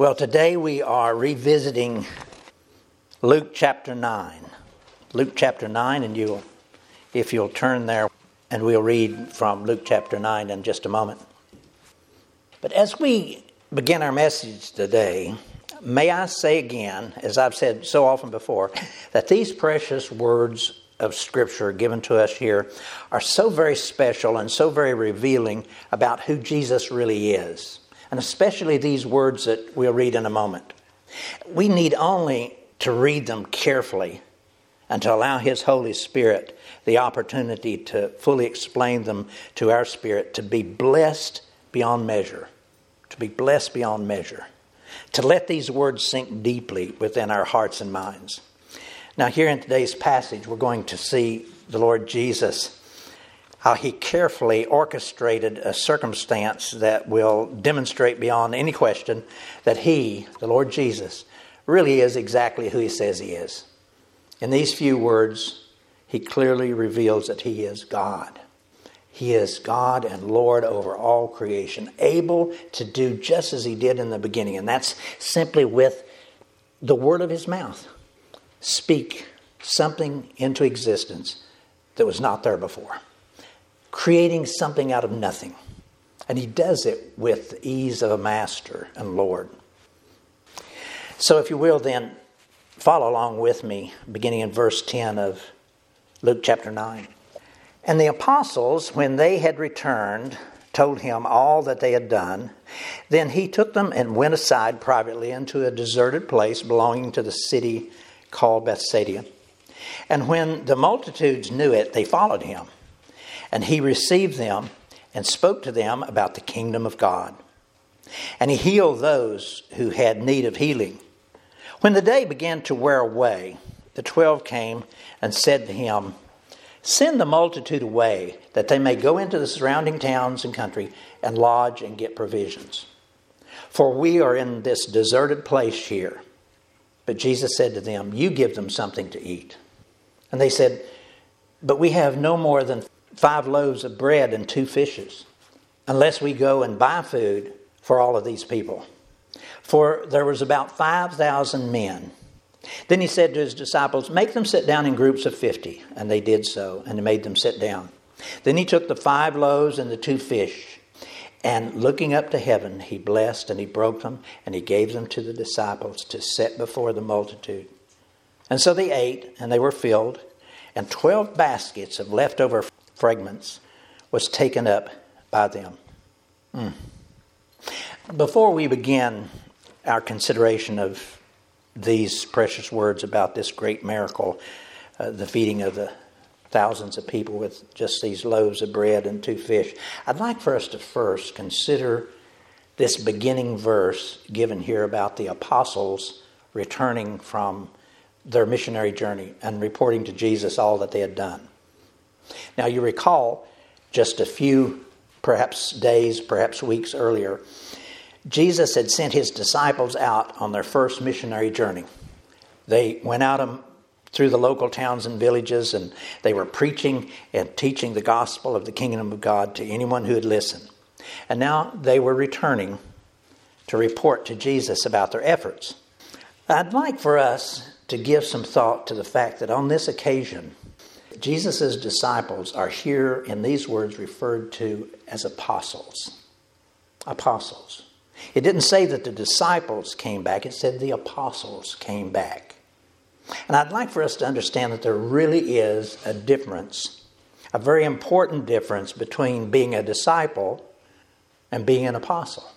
Well, today we are revisiting Luke chapter 9. Luke chapter 9, and you'll, if you'll turn there, and we'll read from Luke chapter 9 in just a moment. But as we begin our message today, may I say again, as I've said so often before, that these precious words of Scripture given to us here are so very special and so very revealing about who Jesus really is and especially these words that we'll read in a moment. We need only to read them carefully and to allow His Holy Spirit the opportunity to fully explain them to our spirit, to be blessed beyond measure, to be blessed beyond measure, to let these words sink deeply within our hearts and minds. Now, here in today's passage, we're going to see the Lord Jesus how he carefully orchestrated a circumstance that will demonstrate beyond any question that he, the Lord Jesus, really is exactly who he says he is. In these few words, he clearly reveals that he is God. He is God and Lord over all creation, able to do just as he did in the beginning, and that's simply with the word of his mouth. Speak something into existence that was not there before creating something out of nothing. And he does it with the ease of a master and Lord. So, if you will, then follow along with me, beginning in verse 10 of Luke chapter 9. And the apostles, when they had returned, told him all that they had done. Then he took them and went aside privately into a deserted place belonging to the city called Bethsaida. And when the multitudes knew it, they followed him. And he received them and spoke to them about the kingdom of God. And he healed those who had need of healing. When the day began to wear away, the twelve came and said to him, Send the multitude away, that they may go into the surrounding towns and country and lodge and get provisions. For we are in this deserted place here. But Jesus said to them, You give them something to eat. And they said, But we have no more than five loaves of bread and two fishes, unless we go and buy food for all of these people. For there was about 5,000 men. Then he said to his disciples, Make them sit down in groups of 50. And they did so, and he made them sit down. Then he took the five loaves and the two fish, and looking up to heaven, he blessed and he broke them, and he gave them to the disciples to set before the multitude. And so they ate, and they were filled, and twelve baskets of leftover fragments was taken up by them. Mm. Before we begin our consideration of these precious words about this great miracle, uh, the feeding of the thousands of people with just these loaves of bread and two fish, I'd like for us to first consider this beginning verse given here about the apostles returning from their missionary journey and reporting to Jesus all that they had done. Now, you recall just a few, perhaps days, perhaps weeks earlier, Jesus had sent his disciples out on their first missionary journey. They went out through the local towns and villages and they were preaching and teaching the gospel of the kingdom of God to anyone who would listen. And now they were returning to report to Jesus about their efforts. I'd like for us to give some thought to the fact that on this occasion, Jesus' disciples are here in these words referred to as apostles. Apostles. It didn't say that the disciples came back, it said the apostles came back. And I'd like for us to understand that there really is a difference, a very important difference between being a disciple and being an apostle.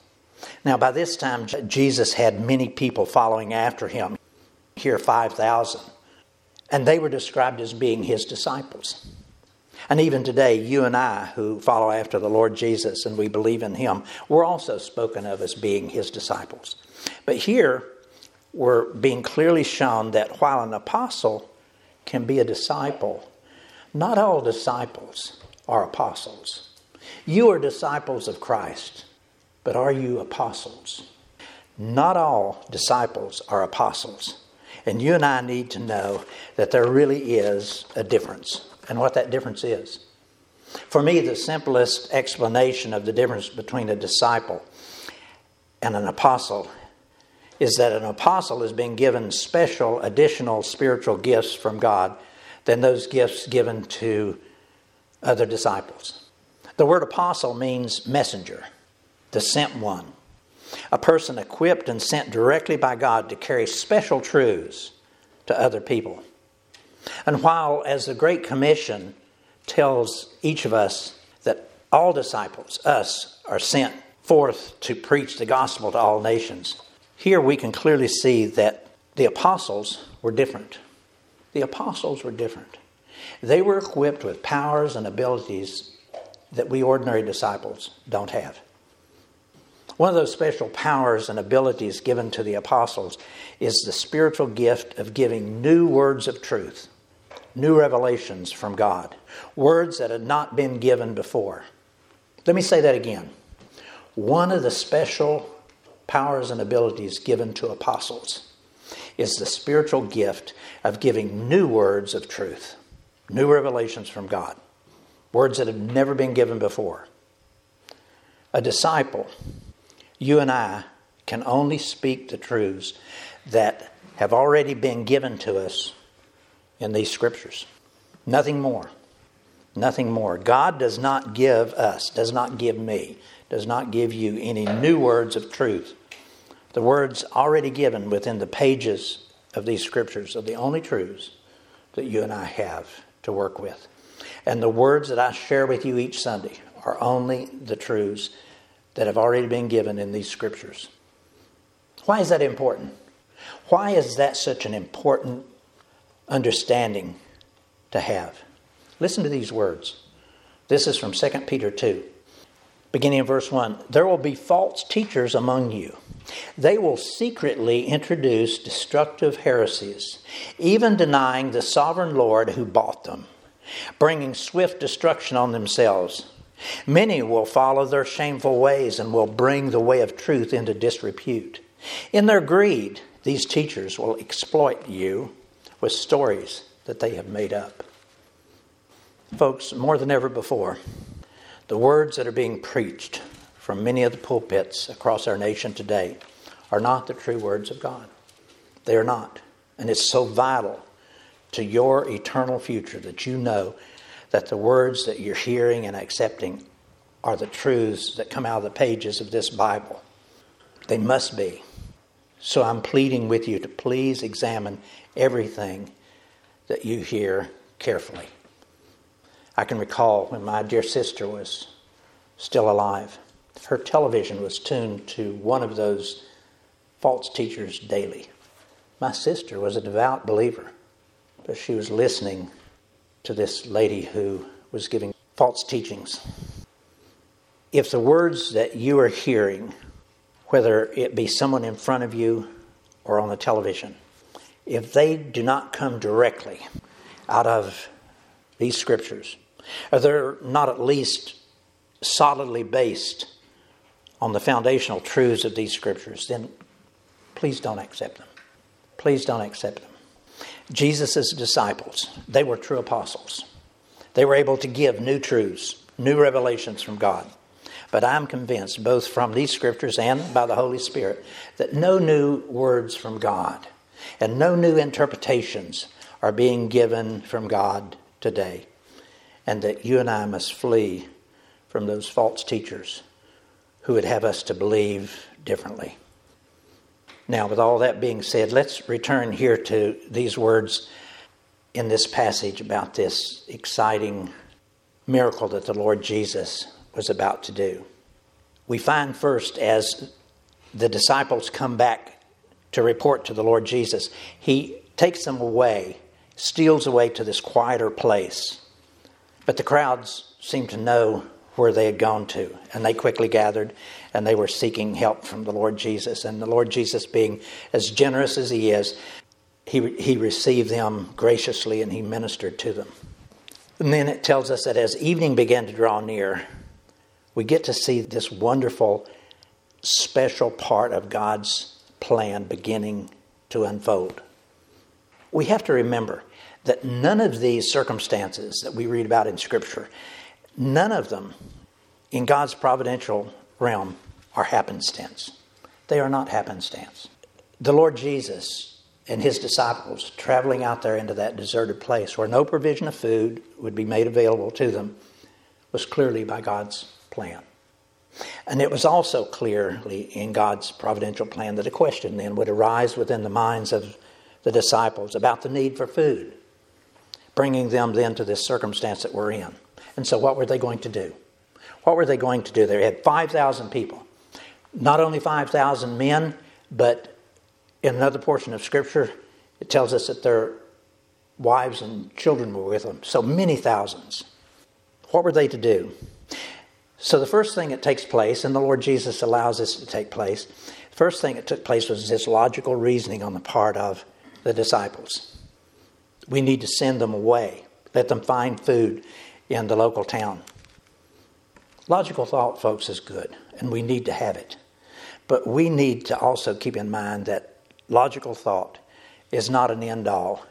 Now, by this time, Jesus had many people following after him. Here, 5,000 and they were described as being his disciples. And even today, you and I, who follow after the Lord Jesus and we believe in him, we're also spoken of as being his disciples. But here, we're being clearly shown that while an apostle can be a disciple, not all disciples are apostles. You are disciples of Christ, but are you apostles? Not all disciples are apostles. And you and I need to know that there really is a difference and what that difference is. For me, the simplest explanation of the difference between a disciple and an apostle is that an apostle is being given special additional spiritual gifts from God than those gifts given to other disciples. The word apostle means messenger, the sent one, a person equipped and sent directly by God to carry special truths to other people. And while, as the Great Commission tells each of us that all disciples, us, are sent forth to preach the gospel to all nations, here we can clearly see that the apostles were different. The apostles were different. They were equipped with powers and abilities that we ordinary disciples don't have. One of those special powers and abilities given to the apostles is the spiritual gift of giving new words of truth, new revelations from God, words that had not been given before. Let me say that again. One of the special powers and abilities given to apostles is the spiritual gift of giving new words of truth, new revelations from God, words that have never been given before. A disciple, you and I, can only speak the truths that have already been given to us in these scriptures. Nothing more. Nothing more. God does not give us, does not give me, does not give you any new words of truth. The words already given within the pages of these scriptures are the only truths that you and I have to work with. And the words that I share with you each Sunday are only the truths that have already been given in these scriptures. Why is that important? Why is that such an important understanding to have? Listen to these words. This is from 2 Peter 2 beginning in verse 1 There will be false teachers among you. They will secretly introduce destructive heresies, even denying the sovereign Lord who bought them, bringing swift destruction on themselves. Many will follow their shameful ways and will bring the way of truth into disrepute. In their greed, these teachers will exploit you with stories that they have made up. Folks, more than ever before, the words that are being preached from many of the pulpits across our nation today are not the true words of God. They are not. And it's so vital to your eternal future that you know that the words that you're hearing and accepting are the truths that come out of the pages of this Bible. They must be. So I'm pleading with you to please examine everything that you hear carefully. I can recall when my dear sister was still alive, her television was tuned to one of those false teachers daily. My sister was a devout believer, but she was listening to this lady who was giving false teachings. If the words that you are hearing, whether it be someone in front of you or on the television, if they do not come directly out of these scriptures, or they're not at least solidly based on the foundational truths of these scriptures, then please don't accept them. Please don't accept them. Jesus' disciples, they were true apostles. They were able to give new truths, new revelations from God. But I'm convinced, both from these scriptures and by the Holy Spirit, that no new words from God and no new interpretations are being given from God today and that you and I must flee from those false teachers who would have us to believe differently. Now, with all that being said, let's return here to these words in this passage about this exciting miracle that the Lord Jesus was about to do. We find first, as the disciples come back to report to the Lord Jesus, he takes them away, steals away to this quieter place but the crowds seemed to know where they had gone to, and they quickly gathered and they were seeking help from the Lord Jesus. And the Lord Jesus, being as generous as He is, He, he received them graciously and He ministered to them. And then it tells us that as evening began to draw near, we get to see this wonderful, special part of God's plan beginning to unfold. We have to remember that none of these circumstances that we read about in Scripture, none of them in God's providential realm are happenstance. They are not happenstance. the Lord Jesus and his disciples traveling out there into that deserted place where no provision of food would be made available to them was clearly by God's plan. And it was also clearly in God's providential plan that a question then would arise within the minds of the disciples about the need for food, bringing them then to this circumstance that we're in. And so, what were they going to do? What were they going to do? They had 5,000 people. Not only 5,000 men, but in another portion of Scripture, it tells us that their wives and children were with them. So many thousands. What were they to do? So the first thing that takes place, and the Lord Jesus allows this to take place, first thing that took place was this logical reasoning on the part of the disciples. We need to send them away, let them find food in the local town. Logical thought, folks, is good, and we need to have it. But we need to also keep in mind that logical thought is not an end all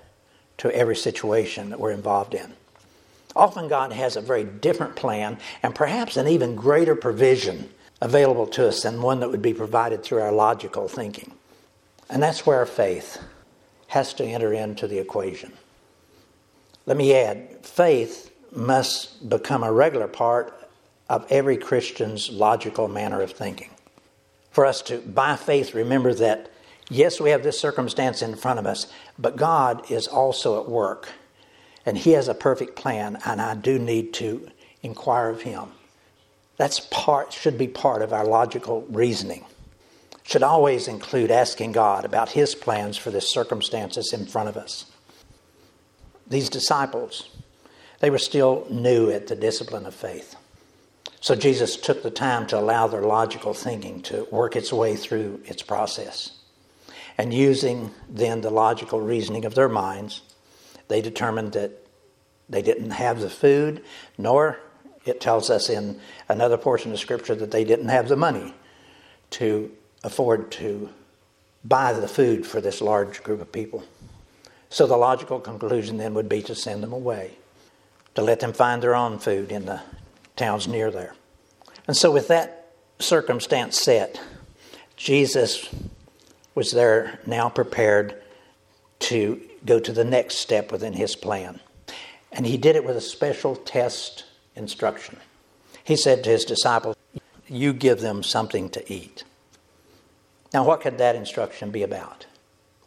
to every situation that we're involved in. Often God has a very different plan and perhaps an even greater provision available to us than one that would be provided through our logical thinking. And that's where faith has to enter into the equation. Let me add faith must become a regular part of every Christian's logical manner of thinking. For us to, by faith, remember that, yes, we have this circumstance in front of us, but God is also at work and He has a perfect plan, and I do need to inquire of Him. That's part, should be part of our logical reasoning. Should always include asking God about His plans for the circumstances in front of us. These disciples, they were still new at the discipline of faith. So Jesus took the time to allow their logical thinking to work its way through its process. And using then the logical reasoning of their minds, they determined that they didn't have the food, nor it tells us in another portion of Scripture that they didn't have the money to afford to buy the food for this large group of people. So the logical conclusion then would be to send them away, to let them find their own food in the towns near there. And so, with that circumstance set, Jesus was there now prepared to go to the next step within his plan. And he did it with a special test instruction. He said to his disciples, You give them something to eat. Now, what could that instruction be about?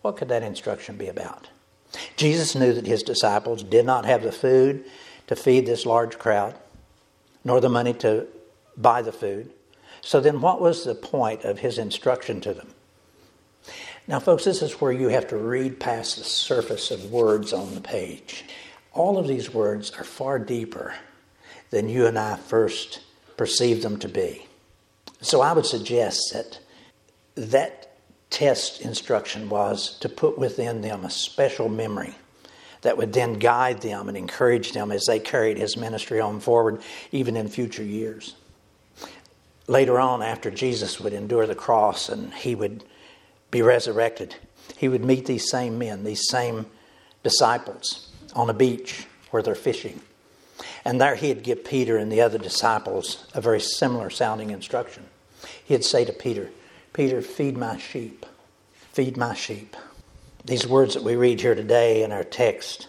What could that instruction be about? Jesus knew that his disciples did not have the food to feed this large crowd, nor the money to buy the food. So, then what was the point of his instruction to them? Now, folks, this is where you have to read past the surface of words on the page. All of these words are far deeper than you and I first perceive them to be. So I would suggest that that test instruction was to put within them a special memory that would then guide them and encourage them as they carried his ministry on forward, even in future years. Later on, after Jesus would endure the cross and he would be resurrected, he would meet these same men, these same disciples on a beach where they're fishing. And there he'd give Peter and the other disciples a very similar sounding instruction. He'd say to Peter, Peter, feed my sheep. Feed my sheep. These words that we read here today in our text,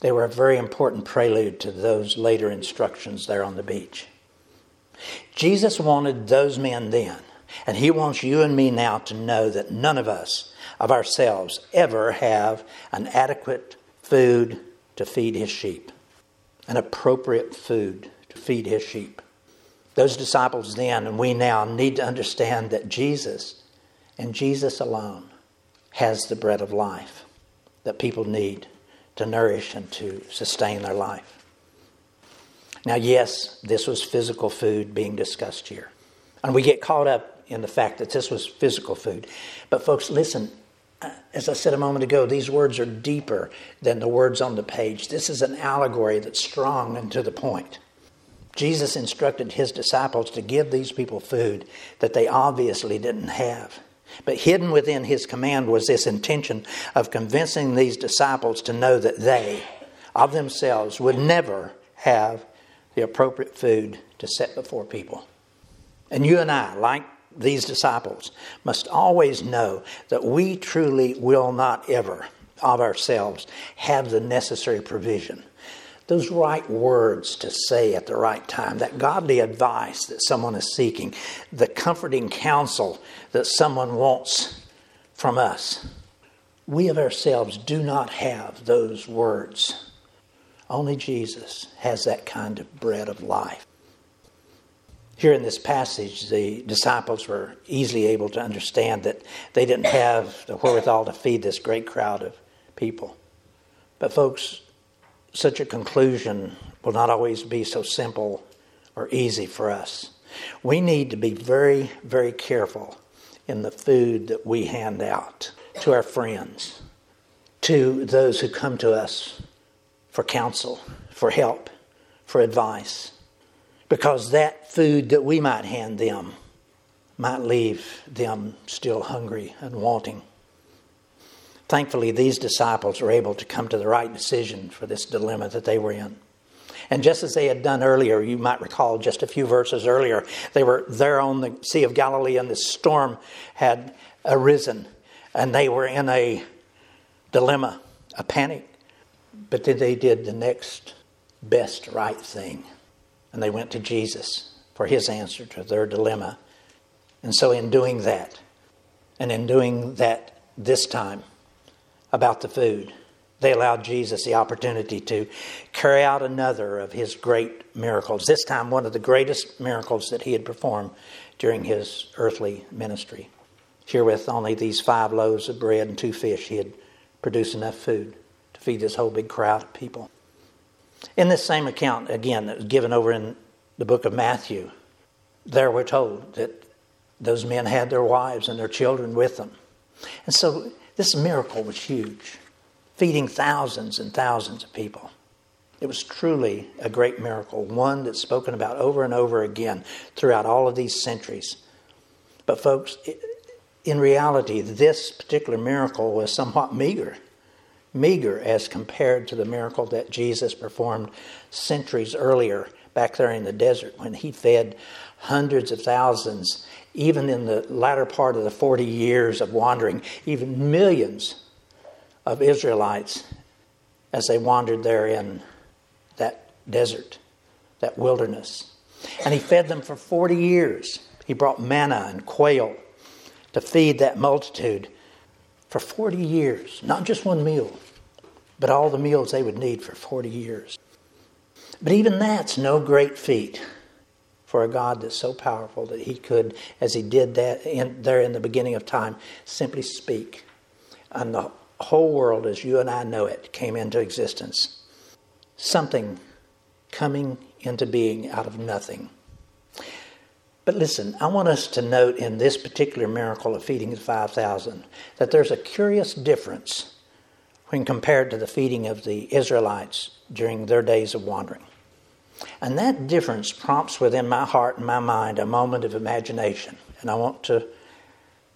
they were a very important prelude to those later instructions there on the beach. Jesus wanted those men then and He wants you and me now to know that none of us, of ourselves, ever have an adequate food to feed His sheep, an appropriate food to feed His sheep. Those disciples then and we now need to understand that Jesus and Jesus alone has the bread of life that people need to nourish and to sustain their life. Now, yes, this was physical food being discussed here. And we get caught up in the fact that this was physical food. But, folks, listen, uh, as I said a moment ago, these words are deeper than the words on the page. This is an allegory that's strong and to the point. Jesus instructed his disciples to give these people food that they obviously didn't have. But hidden within his command was this intention of convincing these disciples to know that they, of themselves, would never have the appropriate food to set before people. And you and I, like these disciples, must always know that we truly will not ever, of ourselves, have the necessary provision. Those right words to say at the right time, that godly advice that someone is seeking, the comforting counsel that someone wants from us. We of ourselves do not have those words. Only Jesus has that kind of bread of life. Here in this passage, the disciples were easily able to understand that they didn't have the wherewithal to feed this great crowd of people. But, folks, such a conclusion will not always be so simple or easy for us. We need to be very, very careful in the food that we hand out to our friends, to those who come to us for counsel, for help, for advice because that food that we might hand them might leave them still hungry and wanting. Thankfully, these disciples were able to come to the right decision for this dilemma that they were in. And just as they had done earlier, you might recall just a few verses earlier, they were there on the Sea of Galilee and the storm had arisen and they were in a dilemma, a panic. But then they did the next best right thing and they went to Jesus for his answer to their dilemma. And so, in doing that, and in doing that this time about the food, they allowed Jesus the opportunity to carry out another of his great miracles. This time, one of the greatest miracles that he had performed during his earthly ministry. Here, with only these five loaves of bread and two fish, he had produced enough food to feed this whole big crowd of people. In this same account, again, that was given over in the book of Matthew, there we're told that those men had their wives and their children with them. And so this miracle was huge, feeding thousands and thousands of people. It was truly a great miracle, one that's spoken about over and over again throughout all of these centuries. But, folks, in reality, this particular miracle was somewhat meager meager as compared to the miracle that Jesus performed centuries earlier back there in the desert when he fed hundreds of thousands, even in the latter part of the 40 years of wandering, even millions of Israelites as they wandered there in that desert, that wilderness. And he fed them for 40 years. He brought manna and quail to feed that multitude for 40 years, not just one meal, but all the meals they would need for 40 years. But even that's no great feat for a God that's so powerful that he could, as he did that in, there in the beginning of time, simply speak. And the whole world, as you and I know it, came into existence. Something coming into being out of nothing. But listen, I want us to note in this particular miracle of feeding the 5,000 that there's a curious difference when compared to the feeding of the Israelites during their days of wandering. And that difference prompts within my heart and my mind a moment of imagination. And I want to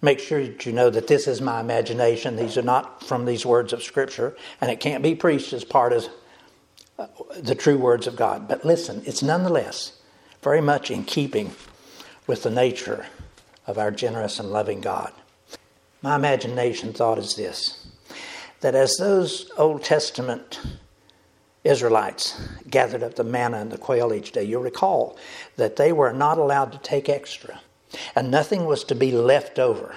make sure that you know that this is my imagination. These are not from these words of Scripture, and it can't be preached as part of uh, the true words of God. But listen, it's nonetheless very much in keeping with the nature of our generous and loving God. My imagination thought is this that as those Old Testament Israelites gathered up the manna and the quail each day, you'll recall that they were not allowed to take extra, and nothing was to be left over.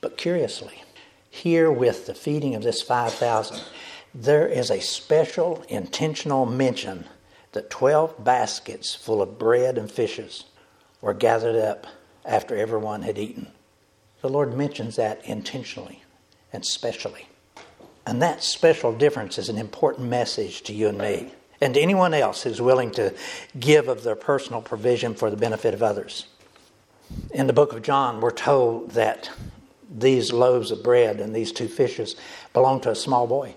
But curiously, here with the feeding of this 5,000, there is a special intentional mention that 12 baskets full of bread and fishes were gathered up after everyone had eaten. The Lord mentions that intentionally and specially. And that special difference is an important message to you and me, and to anyone else who's willing to give of their personal provision for the benefit of others. In the book of John, we're told that these loaves of bread and these two fishes belong to a small boy.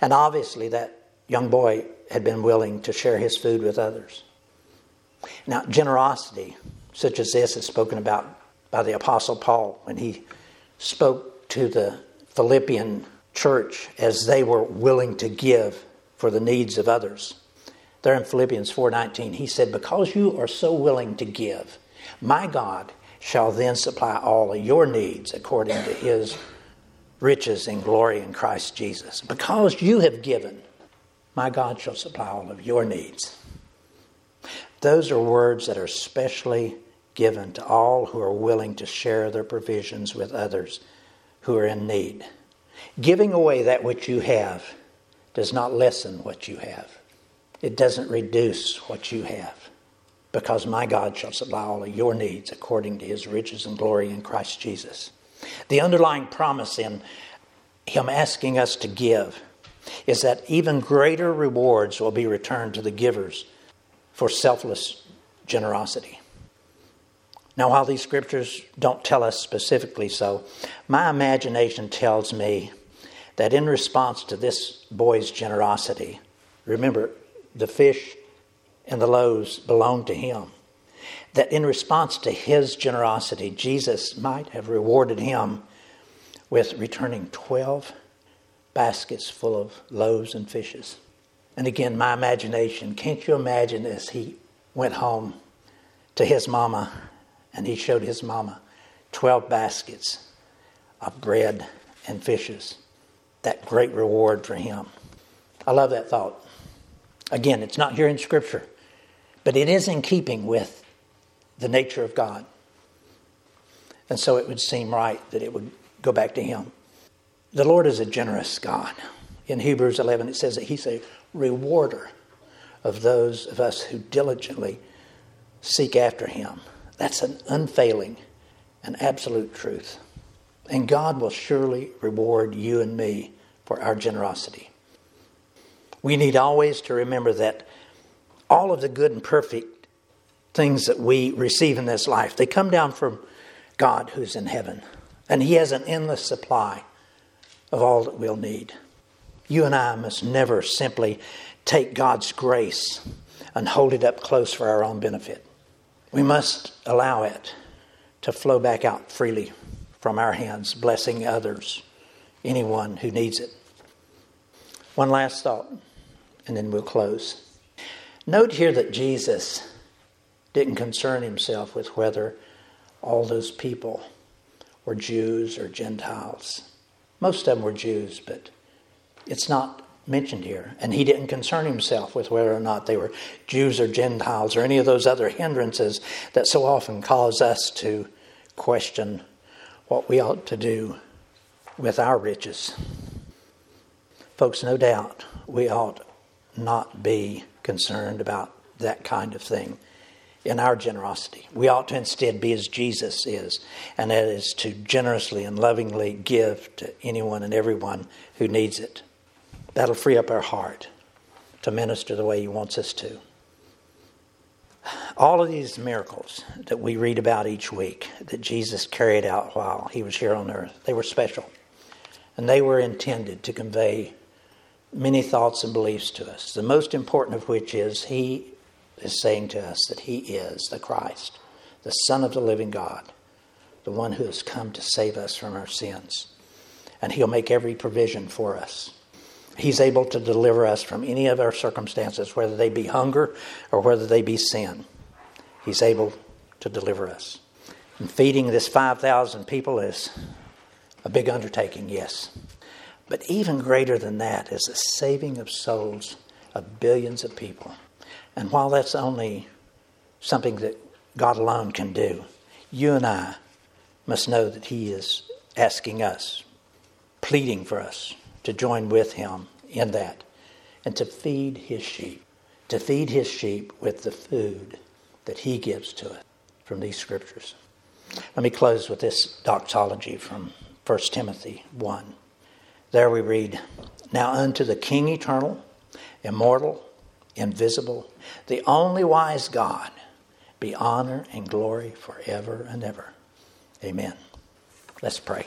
And obviously, that young boy had been willing to share his food with others. Now, generosity, such as this, is spoken about by the Apostle Paul when he spoke to the Philippian church as they were willing to give for the needs of others. There in Philippians 4:19, he said, "Because you are so willing to give, my God shall then supply all of your needs according to his riches and glory in Christ Jesus. Because you have given, my God shall supply all of your needs. Those are words that are specially given to all who are willing to share their provisions with others who are in need. Giving away that which you have does not lessen what you have, it doesn't reduce what you have. Because my God shall supply all of your needs according to his riches and glory in Christ Jesus. The underlying promise in him asking us to give is that even greater rewards will be returned to the givers for selfless generosity. Now, while these scriptures don't tell us specifically so, my imagination tells me that in response to this boy's generosity, remember, the fish and the loaves belonged to him, that in response to his generosity, Jesus might have rewarded him with returning 12 baskets full of loaves and fishes. And again, my imagination, can't you imagine as he went home to his mama and he showed his mama 12 baskets of bread and fishes? That great reward for him. I love that thought. Again, it's not here in Scripture, but it is in keeping with the nature of God. And so it would seem right that it would go back to Him. The Lord is a generous God. In Hebrews 11, it says that He's a rewarder of those of us who diligently seek after Him. That's an unfailing and absolute truth. And God will surely reward you and me for our generosity. We need always to remember that all of the good and perfect things that we receive in this life, they come down from God who's in heaven. And He has an endless supply of all that we'll need. You and I must never simply take God's grace and hold it up close for our own benefit. We must allow it to flow back out freely from our hands, blessing others, anyone who needs it. One last thought, and then we'll close. Note here that Jesus didn't concern himself with whether all those people were Jews or Gentiles. Most of them were Jews, but it's not mentioned here. And he didn't concern himself with whether or not they were Jews or Gentiles or any of those other hindrances that so often cause us to question what we ought to do with our riches. Folks, no doubt we ought not be concerned about that kind of thing in our generosity. We ought to instead be as Jesus is, and that is to generously and lovingly give to anyone and everyone who needs it. That'll free up our heart to minister the way He wants us to. All of these miracles that we read about each week that Jesus carried out while He was here on earth, they were special. And they were intended to convey many thoughts and beliefs to us. The most important of which is He is saying to us that He is the Christ, the Son of the living God, the one who has come to save us from our sins. And He'll make every provision for us. He's able to deliver us from any of our circumstances, whether they be hunger or whether they be sin. He's able to deliver us. And feeding this 5,000 people is a big undertaking, yes. But even greater than that is the saving of souls of billions of people. And while that's only something that God alone can do, you and I must know that He is asking us, pleading for us to join with Him in that and to feed His sheep, to feed His sheep with the food that He gives to us from these scriptures. Let me close with this doxology from 1 Timothy 1. There we read, Now unto the King eternal, immortal, invisible, the only wise God, be honor and glory forever and ever. Amen. Let's pray.